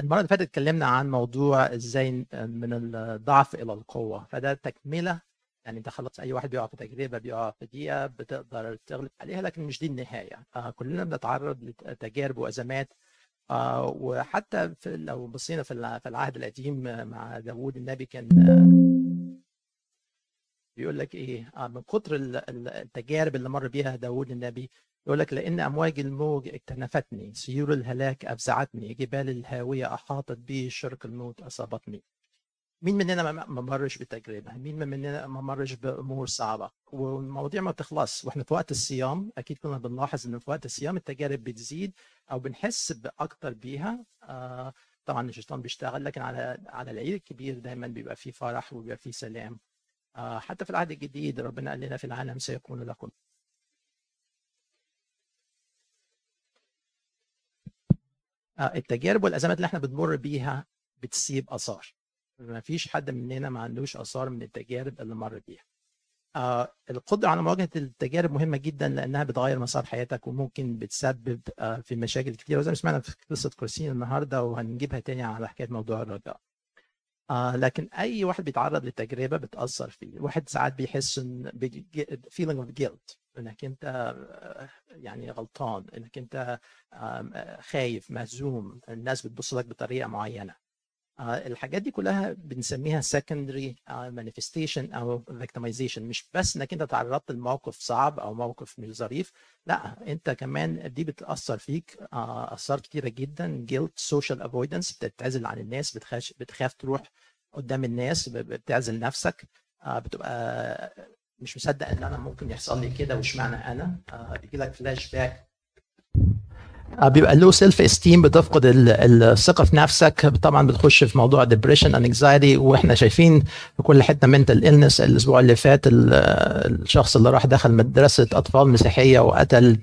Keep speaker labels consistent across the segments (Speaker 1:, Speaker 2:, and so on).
Speaker 1: المرة اللي فاتت اتكلمنا عن موضوع إزاي من الضعف إلى القوة. فده تكملة يعني انت خلاص أي واحد بيقع في تجربة بيقع في دقيقة بتقدر تغلب عليها لكن مش دي النهاية. آه كلنا بنتعرض لتجارب وأزمات. آه وحتى في لو بصينا في العهد القديم مع داوود النبي كان بيقول لك إيه؟ آه من كتر التجارب اللي مر بيها داوود النبي يقول لك لأن أمواج الموج اكتنفتني سيول الهلاك أفزعتني جبال الهاوية أحاطت بي شرك الموت أصابتني. مين مننا ما مرش بتجربة؟ مين مننا ما مرش بأمور صعبة؟ والمواضيع ما بتخلص. وإحنا في وقت الصيام أكيد كنا بنلاحظ إن في وقت الصيام التجارب بتزيد أو بنحس بأكتر بيها. آه طبعا الشيطان بيشتغل لكن على على العيد الكبير دايما بيبقى فيه فرح وبيبقى فيه سلام. آه حتى في العهد الجديد ربنا قال لنا في العالم سيكون لكم. التجارب والأزمات اللي إحنا بنمر بيها بتسيب آثار. ما فيش حد مننا ما عندوش آثار من التجارب اللي مر بيها. آه القدرة على مواجهة التجارب مهمة جدا لأنها بتغير مسار حياتك وممكن بتسبب آه في مشاكل كتير. وزي ما سمعنا في قصة كورسين النهارده وهنجيبها تاني على حكاية موضوع الرجاء. آه لكن أي واحد بيتعرض لتجربه بتأثر فيه. الواحد ساعات بيحس إن feeling of guilt. إنك أنت يعني غلطان إنك أنت خايف مهزوم الناس بتبص لك بطريقة معينة. الحاجات دي كلها بنسميها secondary manifestation أو victimization. مش بس إنك أنت تعرضت لموقف صعب أو موقف مش ظريف لا أنت كمان دي بتأثر فيك أثار كتيرة جدا. guilt social avoidance بتتعزل عن الناس بتخاف بتخاف تروح قدام الناس بتعزل نفسك. بتبقى مش مصدق إن أنا ممكن يحصل لي كده واشمعنى أنا؟ آه بيجي لك فلاش باك آه بيبقى low self esteem بتفقد الثقة في نفسك طبعا بتخش في موضوع depression anxiety وإحنا شايفين في كل حتة mental illness الأسبوع اللي فات الشخص اللي راح دخل مدرسة أطفال مسيحية وقتل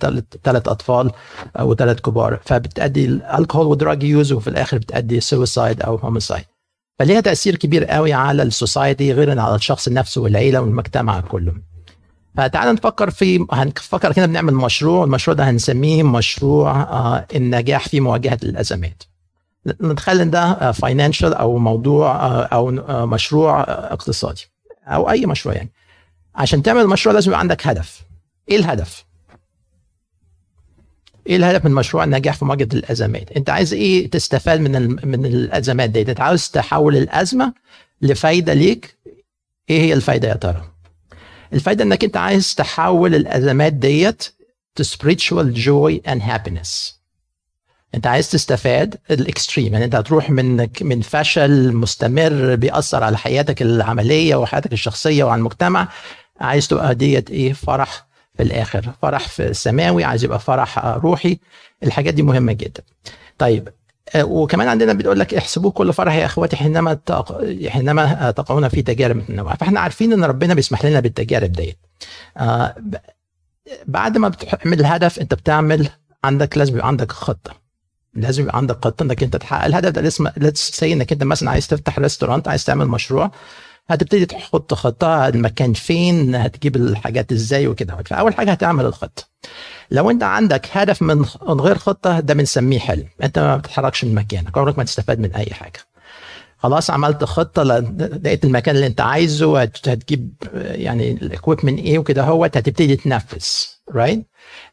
Speaker 1: ثلاث أطفال وثلاث كبار. فبتأدي الكحول و drug use وفي الآخر بتأدي suicide أو homicide فليها تأثير كبير قوي على ال society غير على الشخص نفسه والعيلة والمجتمع كله. فتعال نفكر في هنفكر كده بنعمل مشروع المشروع ده هنسميه مشروع آه النجاح في مواجهة الأزمات. نتخيل إن ده financial أو موضوع آه أو آه مشروع اقتصادي أو أي مشروع يعني. عشان تعمل المشروع لازم يبقى عندك هدف. إيه الهدف؟ إيه الهدف من مشروع النجاح في مواجهة الأزمات؟ أنت عايز إيه تستفاد من من الأزمات دي؟ أنت عاوز تحول الأزمة لفايدة ليك؟ إيه هي الفايدة يا ترى؟ الفايدة إنك أنت عايز تحول الأزمات ديت to spiritual joy and happiness. أنت عايز تستفاد الإكستريم يعني أنت هتروح من من فشل مستمر بيأثر على حياتك العملية وحياتك الشخصية وعلى المجتمع عايز تبقى ديت إيه؟ فرح في الآخر. فرح في السماوي عايز يبقى فرح روحي. الحاجات دي مهمة جدا. طيب وكمان عندنا بتقول لك احسبوه كل فرح يا أخواتي حينما تق... حينما تقعون في تجارب متنوعه فإحنا عارفين إن ربنا بيسمح لنا بالتجارب ديت. آه بعد ما بتعمل الهدف أنت بتعمل عندك لازم يبقى عندك خطة. لازم يبقى عندك خطة إنك أنت تحقق. الهدف ده اسمه say إنك أنت مثلا عايز تفتح restaurant عايز تعمل مشروع. هتبتدي تحط خطة المكان فين هتجيب الحاجات إزاي وكده. فأول حاجة هتعمل الخطة. لو أنت عندك هدف من غير خطة ده بنسميه حلم. أنت ما بتتحركش من مكانك عمرك ما تستفاد من أي حاجة. خلاص عملت خطة لقيت المكان اللي أنت عايزه هتجيب يعني ال equipment إيه وكده هو هتبتدي تنفذ right right?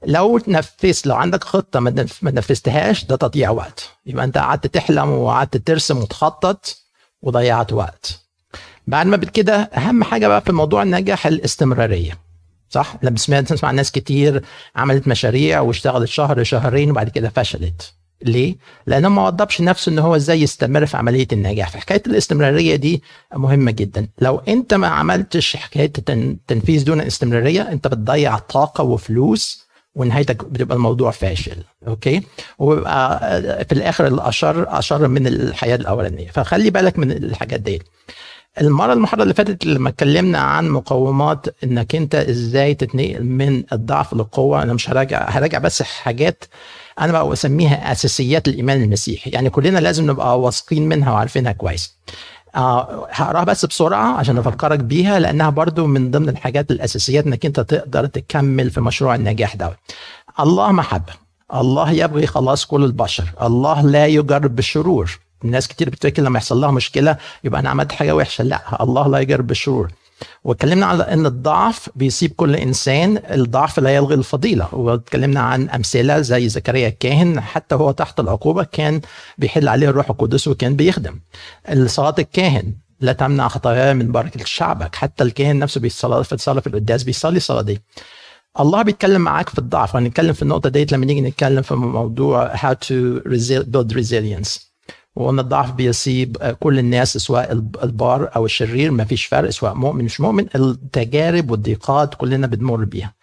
Speaker 1: لو نفذت لو عندك خطة ما نفذتهاش ده تضييع وقت. يبقى أنت قعدت تحلم وقعدت ترسم وتخطط وضيعت وقت. بعد ما كده أهم حاجة بقى في موضوع النجاح الاستمرارية صح؟ لما سمعت تسمع ناس كتير عملت مشاريع واشتغلت شهر شهرين وبعد كده فشلت. ليه؟ لأنه ما وضبش نفسه إن هو إزاي يستمر في عملية النجاح، فحكاية الاستمرارية دي مهمة جدا، لو أنت ما عملتش حكاية التنفيذ دون استمراريه أنت بتضيع طاقة وفلوس ونهايتك بتبقى الموضوع فاشل. أوكي؟ وبيبقى في الآخر الاشر أشر من الحياة الأولانية. فخلي بالك من الحاجات دي المرة المحاضره اللي فاتت لما اتكلمنا عن مقومات إنك أنت إزاي تتنقل من الضعف للقوة أنا مش هراجع هراجع بس حاجات أنا بقى اسميها أساسيات الإيمان المسيحي. يعني كلنا لازم نبقى واثقين منها وعارفينها كويس. آه هقراها بس بسرعة عشان أفكرك بيها لأنها برضو من ضمن الحاجات الأساسيات إنك أنت تقدر تكمل في مشروع النجاح ده. الله محبة. الله يبغي خلاص كل البشر. الله لا يجرب بالشرور الناس كتير بتفكر لما يحصل لها مشكلة يبقى أنا عملت حاجة وحشة. لا الله لا يجرب بالشرور واتكلمنا على إن الضعف بيصيب كل إنسان الضعف لا يلغي الفضيلة. واتكلمنا عن أمثلة زي زكريا الكاهن حتى هو تحت العقوبة كان بيحل عليه الروح القدس وكان بيخدم. صلاه الكاهن لا تمنع خطاياي من بركة شعبك. حتى الكاهن نفسه بيصلي في الصلاه في القداس بيصلي الصلاة دي. الله بيتكلم معاك في الضعف. هنتكلم في النقطة ديت لما نيجي نتكلم في موضوع how to build resilience. وان الضعف بيصيب كل الناس سواء البار أو الشرير ما فيش فرق سواء مؤمن مش مؤمن التجارب والضيقات كلنا بنمر بيها.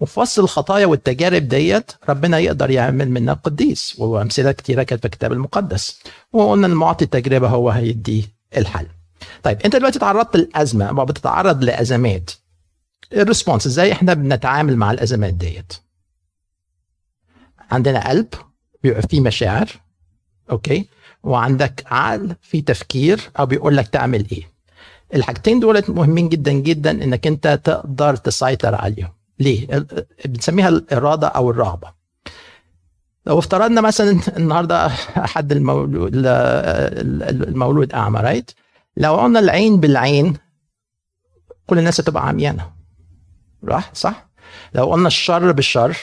Speaker 1: وفي وسط الخطايا والتجارب ديت ربنا يقدر يعمل منا قديس وأمثلة كتيرة كانت في الكتاب المقدس. وقلنا المعطي التجربة هو هيدي الحل. طيب أنت دلوقتي تعرضت لأزمة أو بتتعرض لأزمات. ال response إزاي إحنا بنتعامل مع الأزمات ديت؟ عندنا قلب بيبقى فيه مشاعر okay? وعندك عقل في تفكير أو بيقول لك تعمل إيه. الحاجتين دولت مهمين جدا جدا إنك أنت تقدر تسيطر عليهم. ليه؟ بنسميها الإرادة أو الرغبه لو افترضنا مثلا النهارده حد المولود المولود أعمى right لو قلنا العين بالعين كل الناس هتبقى عميانة. راح صح؟ لو قلنا الشر بالشر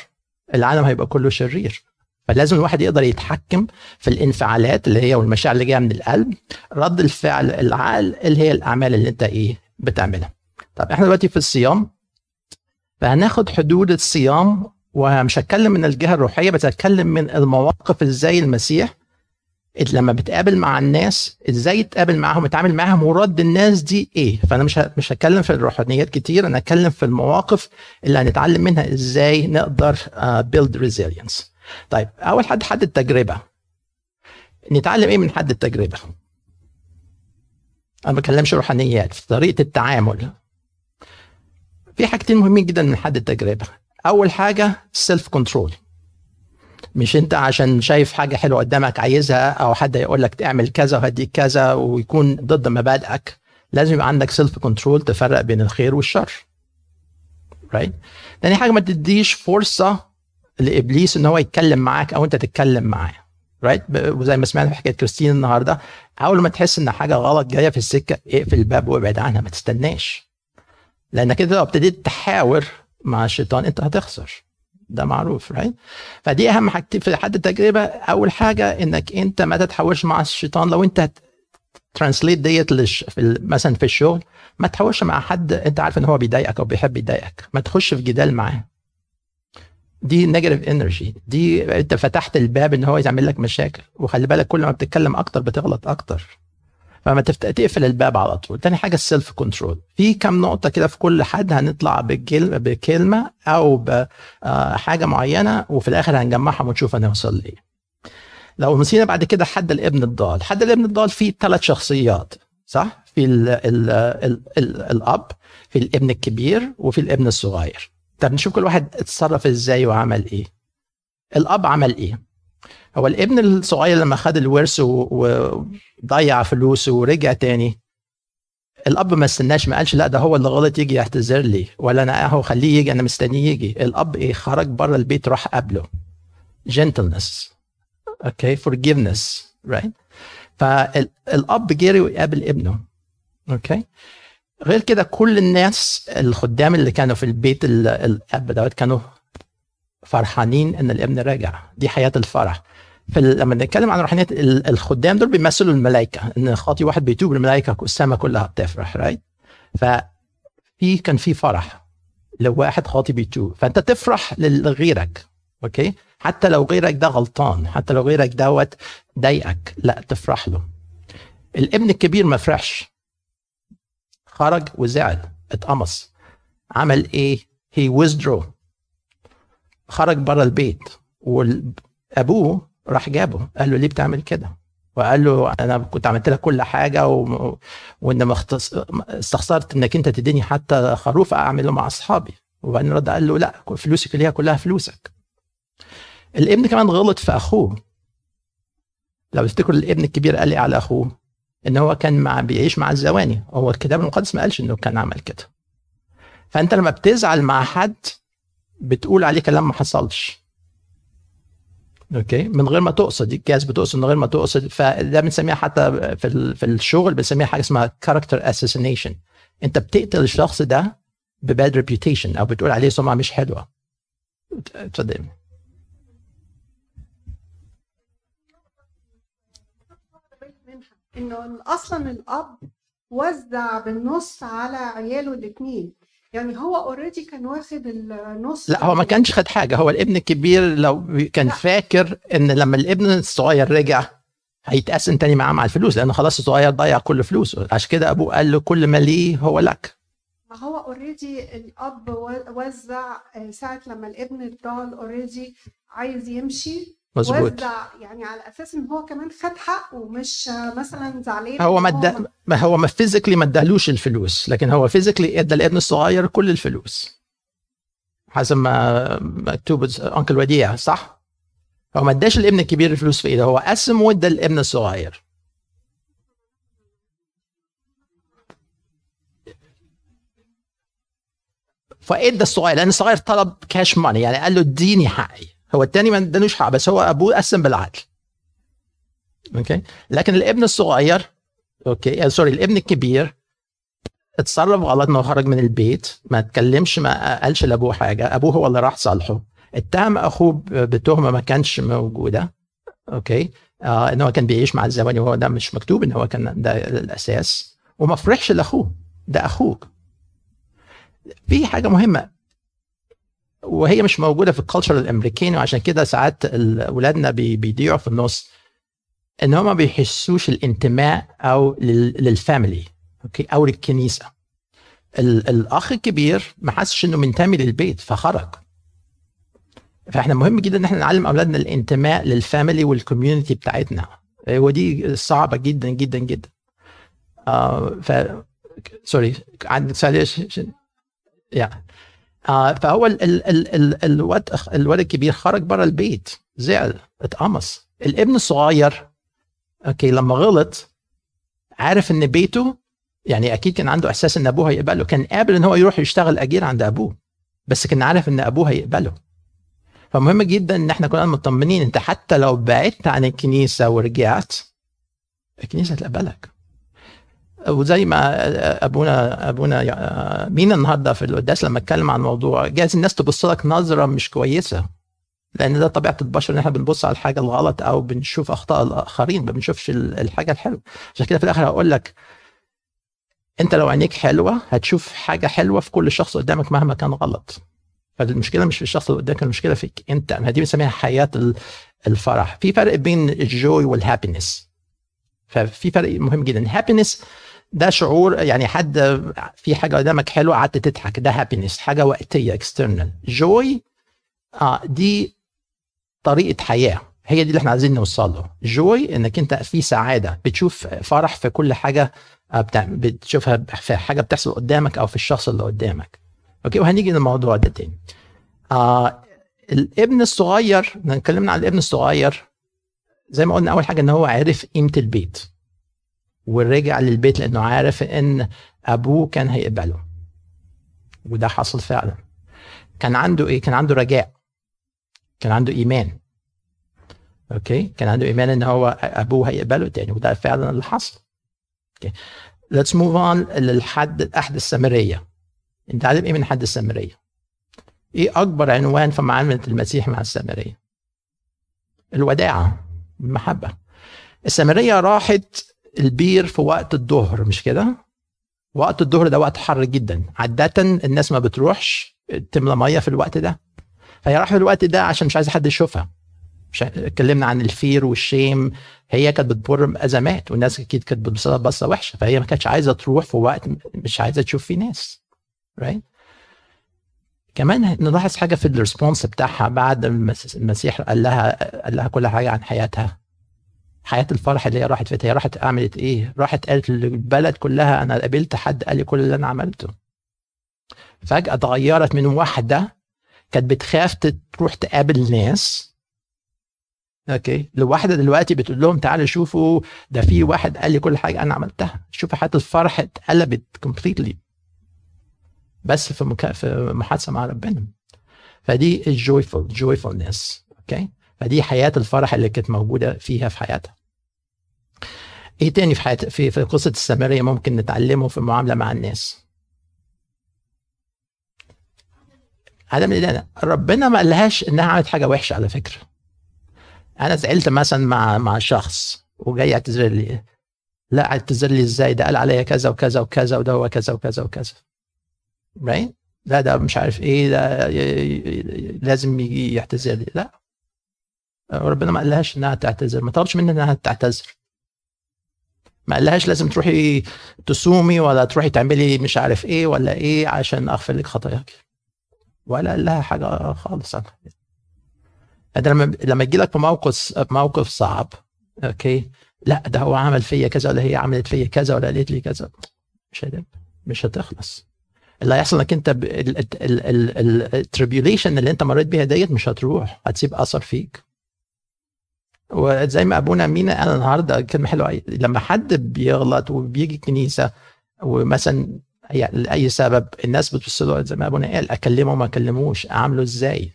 Speaker 1: العالم هيبقى كله شرير. فلازم الواحد يقدر يتحكم في الانفعالات اللي هي والمشاعر اللي جاية من القلب رد الفعل العقل اللي هي الأعمال اللي أنت إيه بتعملها. طب إحنا دلوقتي في الصيام فهناخد حدود الصيام ومش هتكلم من الجهة الروحية بس هتكلم من المواقف إزاي المسيح لما بتقابل مع الناس إزاي تقابل معاهم تتعامل معاهم ورد الناس دي إيه. فأنا مش مش هتكلم في الروحانيات كتير أنا هتكلم في المواقف اللي هنتعلم منها إزاي نقدر build uh, resilience طيب أول حد حد التجربة. نتعلم إيه من حد التجربة؟ أنا ما بكلمش روحانيات في طريقة التعامل. في حاجتين مهمين جدا من حد التجربة. أول حاجة self control مش أنت عشان شايف حاجة حلوة قدامك عايزها أو حد يقول لك تعمل كذا وهديك كذا ويكون ضد مبادئك. لازم يبقى عندك self control تفرق بين الخير والشر. Right? تاني حاجة ما تديش فرصة لإبليس إن هو يتكلم معاك أو أنت تتكلم معاه. right right? وزي ما سمعنا في حكاية كريستين النهارده أول ما تحس إن حاجة غلط جاية في السكة اقفل الباب وابعد عنها ما تستناش. لأنك أنت لو ابتديت تحاور مع الشيطان أنت هتخسر. ده معروف right فدي أهم حاجتين في حد التجربه أول حاجة إنك أنت ما تتحاورش مع الشيطان. لو أنت translate ديت لش في مثلا في الشغل ما تحاورش مع حد أنت عارف إن هو بيضايقك أو بيحب يضايقك. ما تخش في جدال معاه. دي negative energy دي انت فتحت الباب ان هو يعمل لك مشاكل. وخلي بالك كل ما بتتكلم أكتر بتغلط أكتر. فما تقفل الباب على طول. تاني حاجة ال self control في كم نقطة كده في كل حد هنطلع بكلمه بكلمة أو بحاجه معينة وفي الآخر هنجمعهم ونشوف هنوصل لإيه. لو نسينا بعد كده حد الابن الضال. حد الابن الضال فيه ثلاث شخصيات صح؟ في ال ال ال ال الأب في الابن الكبير وفي الابن الصغير. طب نشوف كل واحد اتصرف إزاي وعمل إيه. الأب عمل إيه؟ هو الابن الصغير لما خد الورث وضيع فلوسه ورجع تاني الأب ما استناش ما قالش لا ده هو اللي غلط يجي يعتذر لي ولا أنا أهو خليه يجي أنا مستنيه يجي. الأب إيه خرج بره البيت راح قابله gentleness. okay forgiveness right فالاب جري ويقابل ابنه. okay okay. غير كده كل الناس الخدام اللي كانوا في البيت الأب دوت كانوا فرحانين إن الابن راجع دي حياة الفرح. فلما نتكلم عن روحانيات الخدام دول بيمثلوا الملائكة. إن خاطي واحد بيتوب الملائكة والسماء كلها بتفرح right ففي كان في فرح. لو واحد خاطي بيتوب فأنت تفرح لغيرك أوكي حتى لو غيرك ده غلطان حتى لو غيرك دوت ضايقك لا تفرح له. الابن الكبير ما فرحش خرج وزعل اتقمص. عمل إيه؟ هي withdrew. خرج بره البيت. وابوه راح جابه. قال له ليه بتعمل كده؟ وقال له أنا كنت عملت لك كل حاجة و... وان مختص... استخسرت إنك أنت تديني حتى خروف أعمله مع أصحابي. وبعدين رد قال له لا فلوسي كلها كلها فلوسك. الابن كمان غلط في أخوه. لو تفتكروا الابن الكبير قال على أخوه ان هو كان مع بيعيش مع الزواني. هو الكتاب المقدس ما قالش إنه كان عمل كده. فأنت لما بتزعل مع حد بتقول عليه كلام ما حصلش. okay? من غير ما تقصد. دي الجاز بتقصد من غير ما تقصد. فده بنسميها حتى في في الشغل بنسميها حاجة اسمها character assassination أنت بتقتل الشخص ده ب bad reputation أو بتقول عليه سمعة مش حلوة. اتفضل.
Speaker 2: إنه أصلا الأب وزع بالنص على عياله الاثنين يعني هو already كان واخد النص
Speaker 1: لا هو ما كانش خد حاجة. هو الابن الكبير لو كان لا. فاكر إن لما الابن الصغير رجع هيتقسم تاني معاه مع الفلوس لأن خلاص الصغير ضيع كل فلوسه. عشان كده أبوه قال له كل ما ليه هو لك.
Speaker 2: ما هو already الأب وزع آه، ساعة لما الابن الضال already عايز يمشي مظبوط. يعني على أساس إن هو كمان خد حقه ومش مثلا زعلان
Speaker 1: هو ما ما هو ما physically ما ادالوش الفلوس لكن هو physically ادى الابن الصغير كل الفلوس. حسب ما مكتوب انكل وديع صح؟ هو ما اداش الابن الكبير الفلوس في إيده هو قسم وادى الابن الصغير. فادى الصغير لأن الصغير طلب cash money يعني قال له اديني حقي. هو الثاني ما ادانوش حق بس هو أبوه قسم بالعدل. okay? لكن الابن الصغير okay? sorry آه، الابن الكبير اتصرف غلط انه خرج من البيت ما اتكلمش ما قالش لأبوه حاجة أبوه هو اللي راح صالحه. اتهم أخوه بتهمه ما كانش موجودة okay? آه إن هو كان بيعيش مع الزواني وهو ده مش مكتوب إن هو كان ده الأساس. وما فرحش لأخوه ده أخوك. في حاجة مهمة. وهي مش موجودة في ال culture الامريكاني وعشان كده ساعات اولادنا بيضيعوا في النص إن هم ما بيحسوش الانتماء أو لل family okay؟ أو للكنيسة. الأخ الكبير ما حسش إنه منتمي للبيت فخرج. فإحنا مهم جدا إن إحنا نعلم أولادنا الانتماء لل family وال community بتاعتنا. ودي صعبة جدا جدا جدا. آه ف sorry عندك سؤال؟ آه فهو ال ال ال ال الواد الواد الكبير خرج بره البيت زعل اتقمص. الابن الصغير أوكي لما غلط عارف إن بيته يعني أكيد كان عنده إحساس إن أبوه هيقبله. كان قابل إن هو يروح يشتغل أجير عند أبوه بس كان عارف إن أبوه هيقبله. فمهم جدا إن إحنا كنا مطمنين انت حتى لو بعدت عن الكنيسة ورجعت الكنيسة هتقبلك. وزي ما ابونا أبونا مين النهارده في القداس لما اتكلم عن الموضوع؟ جايز الناس تبص لك نظرة مش كويسة لأن ده طبيعة البشر إن إحنا بنبص على الحاجة الغلط أو بنشوف أخطاء الآخرين ما بنشوفش الحاجة الحلوة. عشان كده في الآخر هقول لك أنت لو عينيك حلوة هتشوف حاجة حلوة في كل شخص قدامك مهما كان غلط. فالمشكلة مش في الشخص اللي قدامك المشكلة فيك أنت. دي بنسميها حياة الفرح. في فرق بين ال joy وال happiness. ففي فرق مهم جدا. ال happiness ده شعور يعني حد في حاجة قدامك حلوة قعدت تضحك ده happiness حاجة وقتية external joy آه دي طريقة حياة هي دي اللي إحنا عايزين نوصل له. جوي إنك أنت في سعادة بتشوف فرح في كل حاجة آه، بتشوفها في حاجة بتحصل قدامك أو في الشخص اللي قدامك. أوكي؟ وهنيجي للموضوع ده تاني. آه الابن الصغير اتكلمنا عن الابن الصغير زي ما قلنا أول حاجة إن هو عرف قيمة البيت. ورجع للبيت لأنه عارف إن أبوه كان هيقبله. وده حصل فعلا. كان عنده إيه؟ كان عنده رجاء. كان عنده إيمان. okay؟ كان عنده إيمان إن هو أبوه هيقبله تاني وده فعلا اللي حصل. okay؟ let's move on للحد الاحد السامرية. أنت عارف إيه من حد السامرية؟ إيه أكبر عنوان في معاملة المسيح مع السامرية؟ الوداعة المحبة. السامرية راحت البير في وقت الظهر مش كده؟ وقت الظهر ده وقت حر جدا. عادة الناس ما بتروحش تملى مية في الوقت ده. فهي راح في الوقت ده عشان مش عايزة حد يشوفها. اتكلمنا عن ال fear وال shame. هي كانت بتمر بأزمات والناس أكيد كانت بتبص لها بصة وحشة. فهي ما كانتش عايزة تروح في وقت مش عايزة تشوف فيه ناس. Right? كمان نلاحظ حاجة في ال response بتاعها بعد المسيح قال لها قال لها كل حاجة عن حياتها. حياة الفرح اللي هي راحت فيها هي راحت عملت إيه؟ راحت قالت للبلد كلها أنا قابلت حد قال لي كل اللي أنا عملته. فجأة اتغيرت من واحدة كانت بتخاف تروح تقابل ناس. okay؟ لواحدة دلوقتي بتقول لهم تعالوا شوفوا ده في واحد قال لي كل حاجة أنا عملتها. شوفوا حياة الفرح اتقلبت completely بس في مكا... في محادثة مع ربنا. فدي ال joyful joyfulness okay؟ فدي حياة الفرح اللي كانت موجودة فيها في حياتها. إيه تاني في حياة في في قصة السامرية ممكن نتعلمه في المعامله مع الناس؟ عدم الإدانة. ربنا ما قالهاش إنها عملت حاجة وحشة على فكرة. أنا زعلت مثلا مع مع شخص وجاي يعتذر لي. لا اعتذر لي إزاي؟ ده قال عليا كذا وكذا وكذا وده هو كذا وكذا وكذا. Right لا ده مش عارف إيه ده لازم يجي يعتذر لي. لا. ربنا ما قالهاش إنها تعتذر. ما طلبش منها إنها تعتذر. ما قالهاش لازم تروحي تصومي ولا تروحي تعملي مش عارف إيه ولا إيه عشان أغفر لك خطاياك. ولا قال لها حاجة خالص عنها. لما لما يجي لك موقف موقف صعب أوكي؟ لا ده هو عمل فيا كذا ولا هي عملت فيا كذا ولا قالت لي كذا. مش هتبقى مش هتخلص. اللي هيحصل إنك أنت التريبيوليشن اللي أنت مريت بيها ديت مش هتروح هتسيب أثر فيك. وزي ما أبونا مينا قال النهارده كلمة حلوة. لما حد بيغلط وبيجي الكنيسه ومثلا لأي سبب الناس بتبص له زي ما أبونا قال أكلمه ما أكلموش أعمله إزاي؟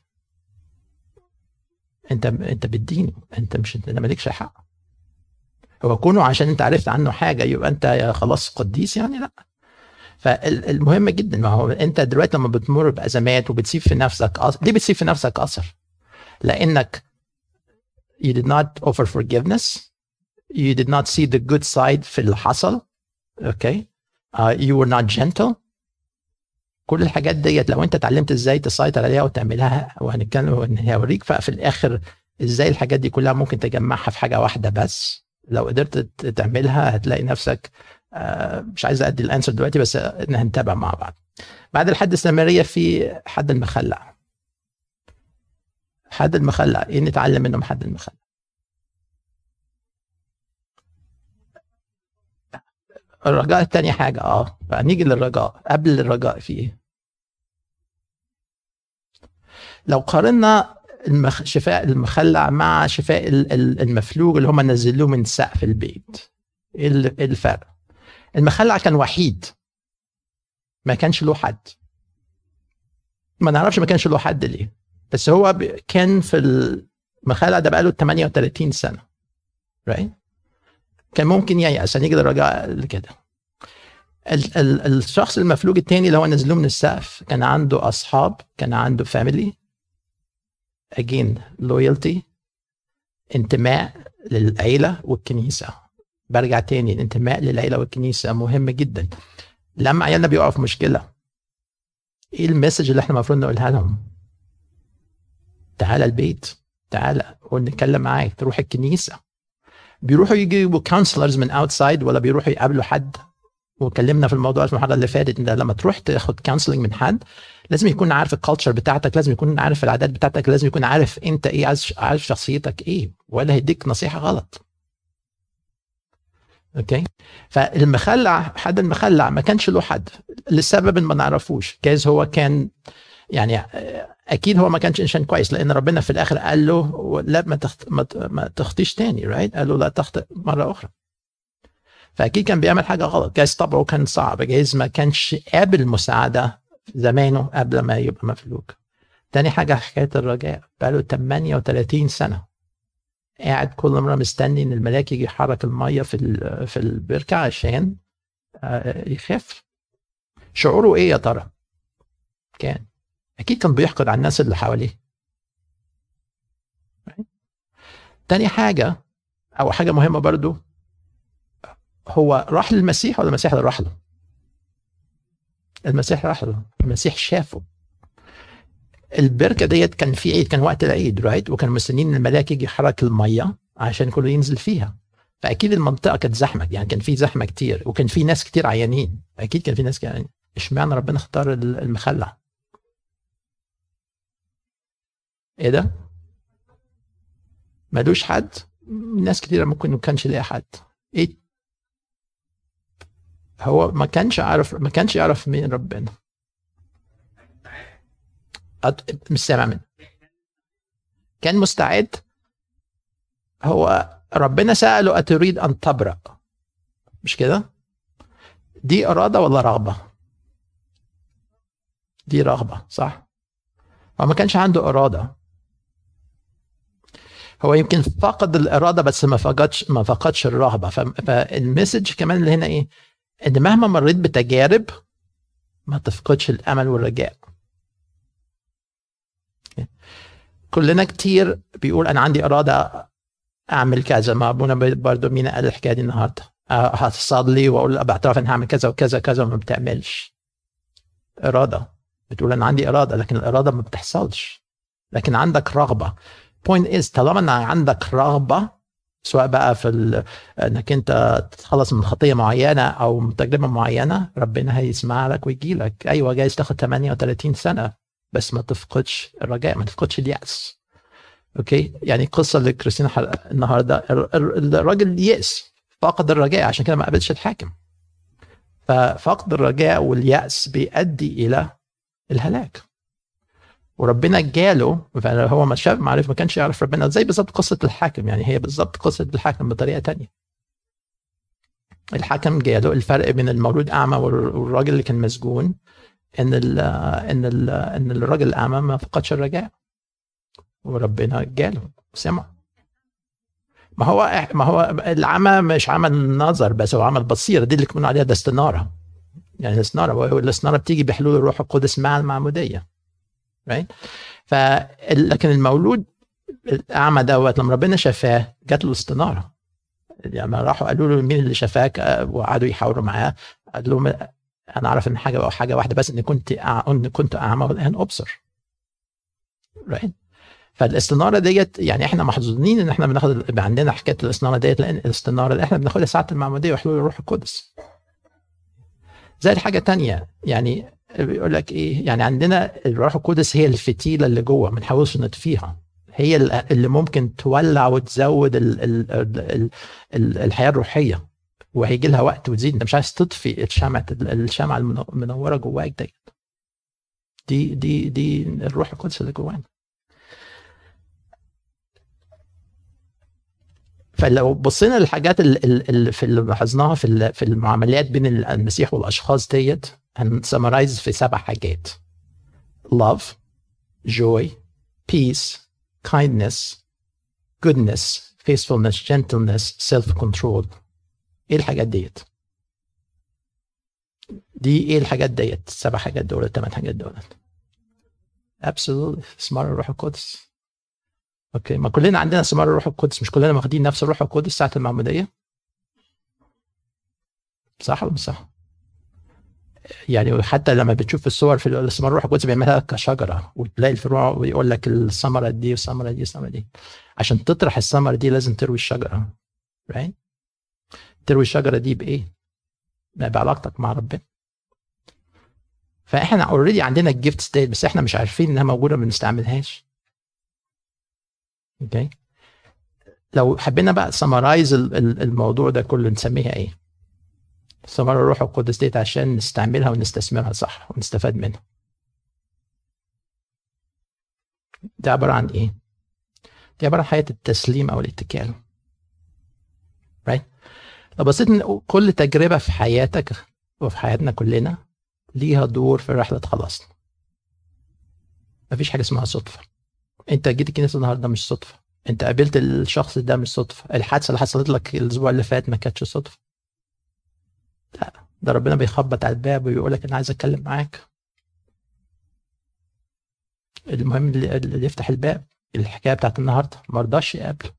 Speaker 1: انت أنت بتدينه أنت مش أنت مالكش حق. هو كونه عشان أنت عرفت عنه حاجة يبقى أنت خلاص قديس يعني؟ لأ. فالمهم جدا ما هو أنت دلوقتي لما بتمر بأزمات وبتسيب في نفسك أص... ليه بتسيب في نفسك أثر؟ لأنك you did not offer forgiveness. You did not see the good side في اللي حصل okay. Uh, you were not gentle. كل الحاجات ديت لو انت اتعلمت إزاي تسيطر عليها وتعملها وهنتكلم هوريك في الآخر إزاي الحاجات دي كلها ممكن تجمعها في حاجة واحدة بس. لو قدرت تعملها هتلاقي نفسك آه، مش عايز أدي الأنسر دلوقتي بس هنتابع مع بعض. بعد الحد السامرية في حد المخلع. حد المخلع إيه نتعلم منهم حد المخلع؟ الرجاء التاني حاجة آه فنيجي للرجاء قبل الرجاء في إيه؟ لو قارنا المخ... شفاء المخلع مع شفاء المفلوج اللي هم نزلوه من سقف البيت. إيه الفرق؟ المخلع كان وحيد ما كانش له حد. ما نعرفش ما كانش له حد ليه. بس هو كان في المخلع ده بقاله 38 سنة right? كان ممكن ييأس هنيجي للرجاء لكده. الشخص المفلوج الثاني اللي هو نزلوه من السقف كان عنده أصحاب كان عنده فاميلي again loyalty انتماء للعيلة والكنيسة. برجع تاني الانتماء للعيلة والكنيسة مهم جدا. لما عيالنا بيقعوا في مشكلة إيه ال message اللي إحنا المفروض نقولها لهم؟ تعالى البيت تعالى ونتكلم معاك تروح الكنيسة. بيروحوا يجيبوا counselors من outside ولا بيروحوا يقابلوا حد. وكلمنا في الموضوع في المحاضره اللي فاتت إن لما تروح تاخد counseling من حد لازم يكون عارف ال culture بتاعتك لازم يكون عارف العادات بتاعتك لازم يكون عارف أنت إيه عارف شخصيتك إيه ولا هيديك نصيحة غلط. okay؟ فالمخلع حد المخلع ما كانش له حد. لسبب ما نعرفوش. جايز هو كان يعني أكيد هو ما كانش إنسان كويس لأن ربنا في الآخر قال له لا ما تخت... ما تخطيش تاني right قال له لا تخطئ مرة أخرى. فأكيد كان بيعمل حاجة غلط. جايز طبعه كان صعب. جايز ما كانش قابل مساعدة زمانه قبل ما يبقى مفلوك تاني حاجة حكاية الرجاء. بقاله 38 سنة قاعد كل مرة مستني إن الملاك يجي يحرك المية في في البركة عشان آه، يخف. شعوره إيه يا ترى؟ كان أكيد كان بيحقد على الناس اللي حواليه. تاني حاجة أو حاجة مهمة برضو هو راح للمسيح ولا المسيح اللي راح له؟ المسيح راح له المسيح شافه. البركة ديت كان في عيد كان وقت العيد رايت وكانوا مستنيين الملاك يجي يحرك المية عشان كله ينزل فيها. فأكيد المنطقة كانت زحمة يعني كان في زحمة كتير وكان في ناس كتير عيانين. أكيد كان في ناس يعني إشمعنى ربنا اختار المخلع؟ إيه ده؟ ملوش حد؟ ناس كتيرة ممكن ما كانش ليها حد. إيه؟ هو ما كانش عارف ما كانش يعرف مين ربنا. مش سامع منه كان مستعد؟ هو ربنا سأله أتريد أن تبرأ؟ مش كده؟ دي إرادة ولا رغبة؟ دي رغبة صح؟ هو ما كانش عنده إرادة. هو يمكن فقد الإرادة بس ما فقدش ما فقدش الرغبه فالمسج كمان اللي هنا إيه؟ إن مهما مريت بتجارب ما تفقدش الأمل والرجاء. كلنا كتير بيقول أنا عندي إرادة أعمل كذا. ما أبونا برضه مين قال الحكاية دي النهارده. هتصلي وأقول بعترف إن هعمل كذا وكذا كذا وما بتعملش. إرادة. بتقول أنا عندي إرادة لكن الإرادة ما بتحصلش. لكن عندك رغبة. point is طالما إن عندك رغبة سواء بقى في إنك أنت تتخلص من خطية معينة أو من تجربة معينة ربنا هيسمع لك ويجي لك. أيوه جايز تاخد 38 سنة بس ما تفقدش الرجاء ما تفقدش اليأس. okay؟ يعني القصة اللي كريستينا النهارده. الراجل يأس فقد الرجاء عشان كده ما قابلش الحاكم. ففقد الرجاء واليأس بيؤدي إلى الهلاك. وربنا جاله فهو ما شاف ما عرف ما كانش يعرف ربنا. زي بالظبط قصة الحاكم يعني هي بالظبط قصة الحاكم بطريقة تانية. الحاكم جاله الفرق بين المولود أعمى والراجل اللي كان مسجون إن ال إن ال إن الراجل الاعمى ما فقدش الرجاء. وربنا جاله. سمع. ما هو ما هو العمى مش عمل نظر بس هو عمل بصيرة. دي اللي بنقول عليها ده استنارة. يعني الاستناره الاستنارة بتيجي بحلول الروح القدس مع المعمودية. Right? ف لكن المولود الأعمى دوت لما ربنا شفاه جات له استنارة. يعني راحوا قالوا له مين اللي شفاك؟ وقعدوا يحاوروا معاه. قال لهم أنا أعرف إن حاجة حاجة واحدة بس اني كنت إن كنت أعمى والان أبصر. right? فالاستنارة ديت يعني إحنا محظوظين إن إحنا بناخد عندنا حكاية الاستنارة ديت لأن الاستنارة اللي إحنا بناخدها ساعة المعمودية وحلول الروح القدس. زي الحاجة تانية يعني بيقول لك إيه؟ يعني عندنا الروح القدس هي الفتيلة اللي جوه ما نحاولش نطفيها. هي اللي ممكن تولع وتزود ال ال ال ال الحياة الروحية. وهيجي لها وقت وتزيد. انت مش عايز تطفي الشمعة الشمعة المنورة جواك دي دي دي دي الروح القدس اللي جوانا. فلو بصينا للحاجات اللي في اللي لاحظناها في في المعاملات بين المسيح والأشخاص ديت هنسمرايز في سبع حاجات. Love joy peace kindness goodness faithfulness gentleness self control إيه الحاجات ديت؟ دي إيه الحاجات ديت؟ السبع حاجات دول الثمان حاجات دول absolutely. ثمار الروح القدس. أوكي ما كلنا عندنا ثمار الروح القدس مش كلنا واخدين نفس الروح القدس ساعة المعموديه صح ولا مش صح؟ يعني حتى لما بتشوف الصور في الثمار الروح القدس بيعملها كشجرة وتلاقي الفروع ويقول لك الثمرة دي والثمرة دي والثمرة دي عشان تطرح الثمرة دي لازم تروي الشجرة right? تروي الشجرة دي بإيه؟ بعلاقتك مع ربنا فإحنا already عندنا ال gift state بس إحنا مش عارفين إنها موجودة ما بنستعملهاش okay لو حبينا بقى summarize الموضوع ده كله نسميها إيه؟ ثمار الروح القدس ديت عشان نستعملها ونستثمرها صح ونستفاد منها ده عبارة عن إيه؟ دي عبارة عن حياة التسليم أو الاتكال right? لو بصيت إن كل تجربة في حياتك وفي حياتنا كلنا ليها دور في رحلة خلاصنا مفيش حاجة اسمها صدفة انت جيت الكنيسة النهاردة مش صدفة. انت قابلت الشخص ده مش صدفة. الحادثة اللي حصلت لك الأسبوع اللي فات ما كانتش صدفة. لا ده ربنا بيخبط على الباب ويقول لك أنا عايز أتكلم معاك. المهم اللي يفتح الباب الحكاية بتاعت النهارده ما رضاش يقابل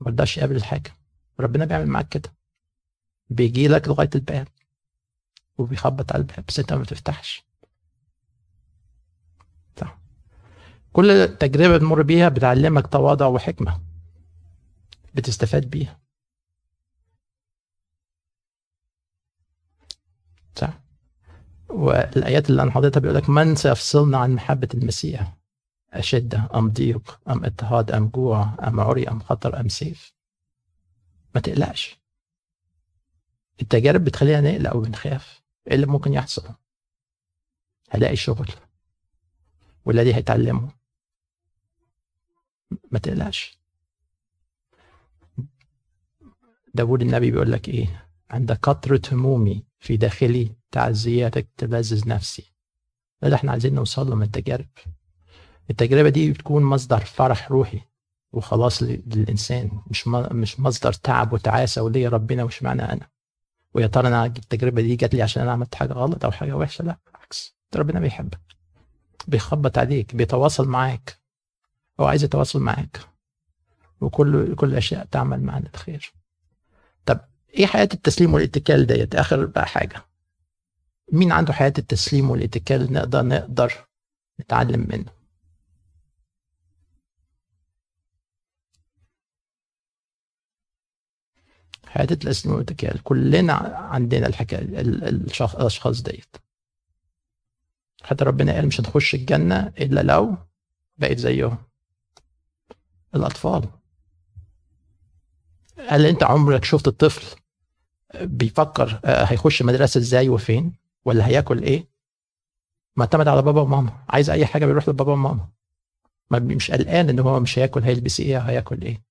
Speaker 1: ما رضاش يقابل الحاجة ربنا بيعمل معاك كده. بيجي لك لغاية الباب وبيخبط على الباب بس انت ما بتفتحش صح كل تجربة بتمر بيها بتعلمك تواضع وحكمة. بتستفاد بيها. صح؟ والآيات اللي أنا حاططها بيقول لك من سيفصلنا عن محبة المسيح؟ أشدة أم ضيق؟ أم اضطهاد؟ أم جوع؟ أم عري؟ أم خطر؟ أم سيف؟ ما تقلقش. التجارب بتخلينا نقلق ونخاف إيه اللي ممكن يحصل؟ هلاقي شغل. والذي هيتعلمه. ما تقلقش. داود النبي بيقول لك إيه؟ عند كثرة همومي في داخلي تعزياتك تلذذ نفسي. ده اللي إحنا عايزين نوصل له من التجارب. التجربة دي بتكون مصدر فرح روحي وخلاص للإنسان مش مش مصدر تعب وتعاسة وليه ربنا وش معنى أنا؟ ويا ترى أنا التجربة دي جات لي عشان أنا عملت حاجة غلط أو حاجة وحشة؟ لا بالعكس. ربنا بيحبك بيخبط عليك بيتواصل معاك. هو عايز يتواصل معاك. وكل كل الاشياء تعمل معنا الخير طب إيه حياة التسليم والاتكال ديت؟ آخر بقى حاجة. مين عنده حياة التسليم والاتكال نقدر نقدر نتعلم منه؟ حياة التسليم والاتكال. كلنا عندنا الحكاية الأشخاص ديت. حتى ربنا قال مش هتخش الجنة إلا لو بقيت زيهم. الأطفال. هل أنت عمرك شفت الطفل بيفكر آه، هيخش مدرسه إزاي وفين؟ ولا هياكل إيه؟ معتمد على بابا وماما. عايز أي حاجة بيروح لبابا وماما. ما مش قلقان إن هو مش هياكل هيلبس إيه هياكل إيه.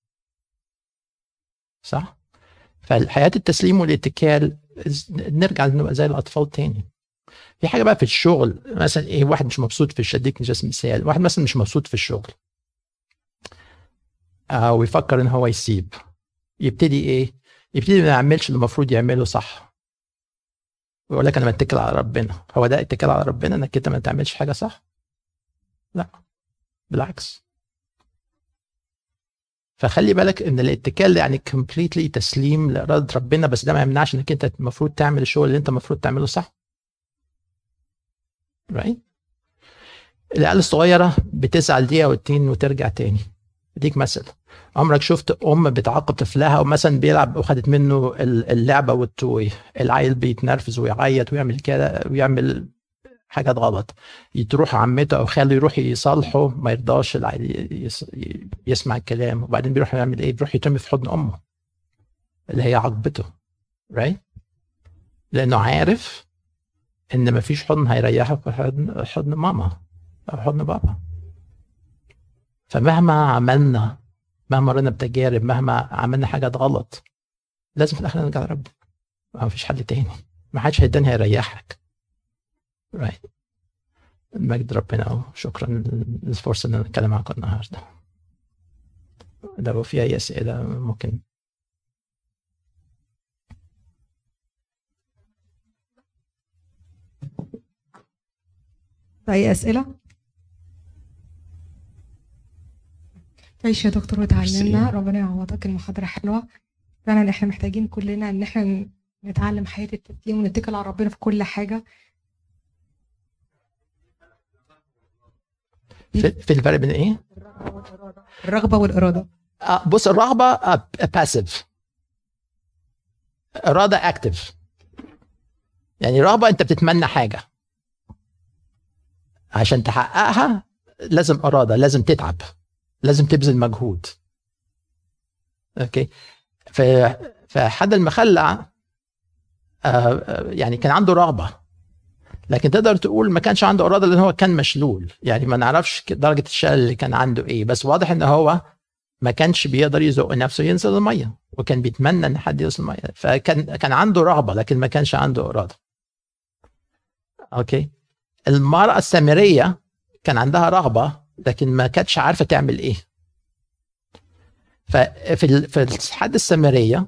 Speaker 1: صح؟ فالحياة التسليم والاتكال نرجع نبقى زي الأطفال تاني. في حاجة بقى في الشغل مثلا إيه واحد مش مبسوط في الشديك جسم مثال واحد مثلا مش مبسوط في الشغل. أو يفكر إن هو يسيب. يبتدي إيه؟ يبتدي ما يعملش اللي المفروض يعمله صح. ويقول لك أنا بتكل على ربنا. هو ده اتكال على ربنا إنك أنت ما تعملش حاجة صح؟ لا. بالعكس. فخلي بالك إن الاتكال يعني كومبليتلي تسليم لإرادة ربنا بس ده ما يمنعش إنك أنت المفروض تعمل الشغل اللي أنت المفروض تعمله صح. Right? العيال الصغيرة بتزعل دقيقة واتنين وترجع تاني. اديك مثل. عمرك شفت أم بتعاقب طفلها ومثلا بيلعب وخدت منه اللعبة والتوي العيل بيتنرفز ويعيط ويعمل كده ويعمل حاجات غلط. تروح عمته أو خاله يروح يصالحه ما يرضاش العيل يسمع الكلام. وبعدين بيروح يعمل إيه؟ بيروح يترمي في حضن أمه اللي هي عاقبته right? لأنه عارف إن مفيش حضن هيريحه في حضن حضن ماما أو حضن بابا. فمهما عملنا مهما مرينا بتجارب مهما عملنا حاجات غلط لازم في الآخر نرجع لربنا. ما فيش حل تاني. ما حدش هيداني هيريحك. Right. المجد ربنا وشكرا للفرصة إن أنا أتكلم معاكم النهارده. لو في أي أسئلة ممكن.
Speaker 3: أي أسئلة؟ تعيش يا دكتور وتعلمنا. ربنا يعوضك المحاضرة حلوة. فعلا إحنا محتاجين كلنا إن إحنا نتعلم حياة التسليم ونتكل على ربنا في كل حاجة.
Speaker 1: في الفرق بين إيه؟
Speaker 3: الرغبة والإرادة.
Speaker 1: آه بص الرغبة passive إرادة active يعني رغبة أنت بتتمنى حاجة. عشان تحققها لازم إرادة لازم تتعب. لازم تبذل مجهود. okay؟ فحد المخلع آه، آه، يعني كان عنده رغبة. لكن تقدر تقول ما كانش عنده إرادة لأن هو كان مشلول. يعني ما نعرفش درجة الشلل اللي كان عنده إيه. بس واضح إن هو ما كانش بيقدر يزق نفسه ينزل المية. وكان بيتمنى إن حد يوصل المية. فكان كان عنده رغبة لكن ما كانش عنده إرادة. أوكي؟ المرأة السامرية كان عندها رغبة لكن ما كانتش عارفة تعمل إيه. ففي في الحد السامرية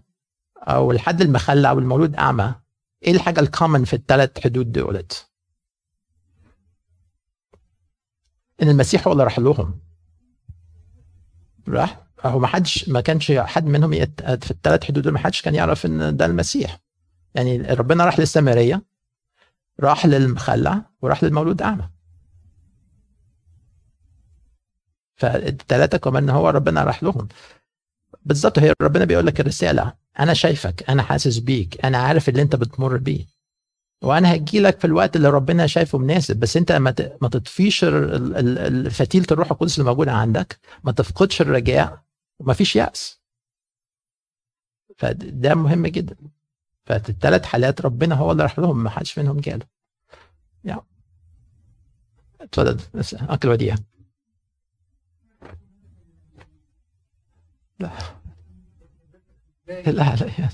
Speaker 1: أو الحد المخلع أو المولود أعمى إيه الحاجة الكومن في الثلاث حدود دولت؟ إن المسيح هو اللي راح لهم. راح؟ هو ما حدش ما كانش حد منهم. في الثلاث حدود دول ما حدش كان يعرف إن ده المسيح. يعني ربنا راح للسامرية راح للمخلع وراح للمولود أعمى. فالثلاثه كمان هو ربنا راح لهم. بالظبط هي ربنا بيقول لك الرسالة أنا شايفك أنا حاسس بيك أنا عارف اللي أنت بتمر بيه. وأنا هجي لك في الوقت اللي ربنا شايفه مناسب بس أنت ما تطفيش فتيله الروح القدس اللي موجودة عندك ما تفقدش الرجاء وما فيش يأس. فده مهم جدا. فالثلاث حالات ربنا هو اللي راح لهم ما حدش منهم جاله. يا. اتفضل. اكل وديع. لا. لا لا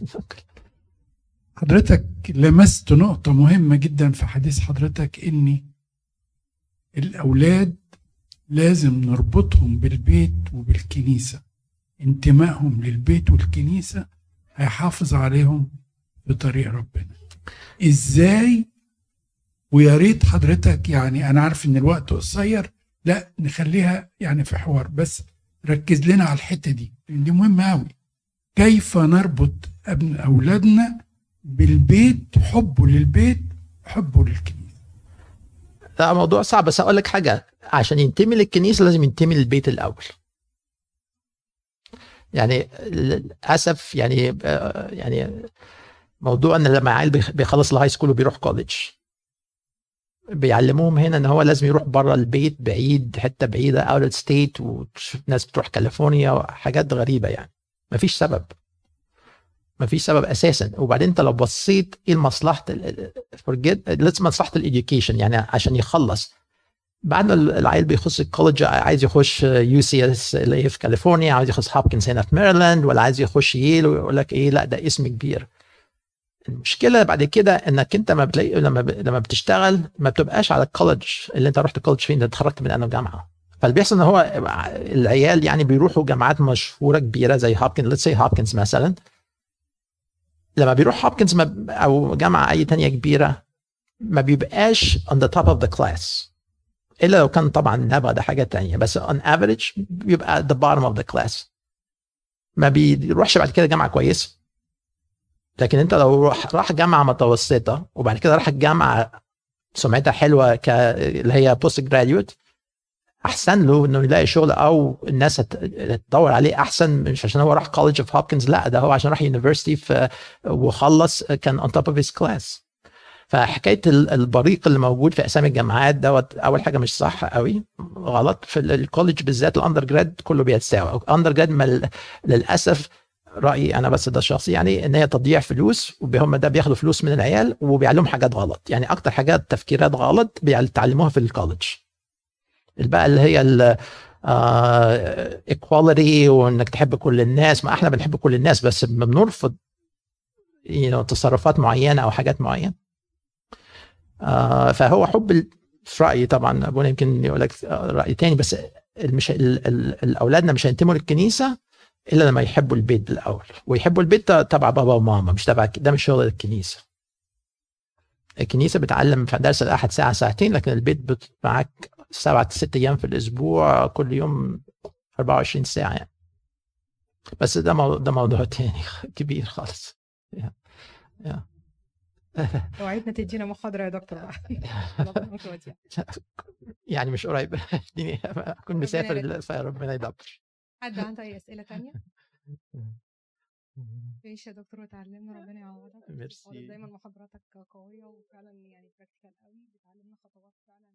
Speaker 4: حضرتك لمست نقطة مهمة جدا في حديث حضرتك إن الأولاد لازم نربطهم بالبيت وبالكنيسة. انتمائهم للبيت والكنيسة هيحافظ عليهم بطريق ربنا. إزاي؟ ويا ريت حضرتك يعني أنا عارف إن الوقت قصير لا نخليها يعني في حوار. بس ركز لنا على الحتة دي لأن دي مهمة قوي كيف نربط ابن أولادنا بالبيت حبه للبيت حبه للكنيسة؟
Speaker 1: ده موضوع صعب. بس أقول لك حاجة. عشان ينتمي للكنيسة لازم ينتمي للبيت الأول. يعني للأسف يعني يعني موضوع إن لما عيل بيخلص ال high school وبيروح college بيعلموهم هنا إن هو لازم يروح بره البيت بعيد حتة بعيدة out state وناس بتروح كاليفورنيا وحاجات غريبة يعني. مفيش سبب. مفيش سبب أساسا. وبعدين أنت لو بصيت إيه مصلحه forget مصلحة ال education يعني عشان يخلص. بعد ما العيل بيخش ال college عايز يخش UCLA اللي في كاليفورنيا عايز يخش هوبكنز هنا في ميرلاند ولا عايز يخش ييل ويقول لك إيه لأ ده اسم كبير. المشكلة بعد كده إنك أنت ما بتلاقي لما ب... لما بتشتغل ما بتبقاش على ال college اللي أنت رحت college فين أنت اتخرجت من أنه جامعة. فاللي بيحصل إن هو العيال يعني بيروحوا جامعات مشهورة كبيرة زي Hopkins let's see Hopkins مثلا. لما بيروح Hopkins أو جامعة أي تانية كبيرة ما بيبقاش on the top of the class. إلا لو كان طبعا نابغة ده حاجة تانية. بس on average بيبقى the bottom of the class. ما بيروحش بعد كده جامعة كويسة. لكن انت لو راح راح جامعة متوسطة وبعد كده راح الجامعة سمعتها حلوة ك اللي هي post graduate أحسن له إنه يلاقي شغل أو الناس تدور عليه أحسن مش عشان هو راح college of Hopkins لا ده هو عشان راح university وخلص كان on top of his class فحكاية البريق اللي موجود في أسامي الجامعات دوت أول حاجة مش صح قوي غلط. في ال college بالذات ال undergrad كله بيتساوى. ال undergrad للأسف رأيي أنا بس ده الشخصي يعني إن هي تضييع فلوس وهم ده بياخدوا فلوس من العيال وبيعلمهم حاجات غلط. يعني أكتر حاجات تفكيرات غلط بيتعلموها في ال college بقى اللي هي equality وإنك تحب كل الناس. ما إحنا بنحب كل الناس بس بنرفض يعني تصرفات معينة أو حاجات معينة. آه فهو حب في رأيي طبعا أبونا يمكن يقول لك رأي تاني بس مش الأولادنا مش هينتموا للكنيسة. إلا لما يحبوا البيت بالأول. ويحبوا البيت تبع بابا وماما مش تبع ده مش شغل الكنيسة. الكنيسة بتعلم في درس الاحد ساعة ساعتين لكن البيت معاك سبعة ست أيام في الأسبوع كل يوم 24 ساعة يعني. بس ده موضوع ده موضوع تاني كبير خالص. يا.
Speaker 3: يا. وعدنا تدينا محاضرة يا دكتور بقى.
Speaker 1: يعني مش قريب. أكون مسافر فربنا يدبر.
Speaker 3: حد عنده أي أسئلة تانية؟ ماشي يا دكتور وتعلمنا ربنا يعوضك
Speaker 1: ميرسي.
Speaker 3: دايما محاضراتك قوية وفعلا يعني براكتيكال قوي بتعلمنا خطوات فعلا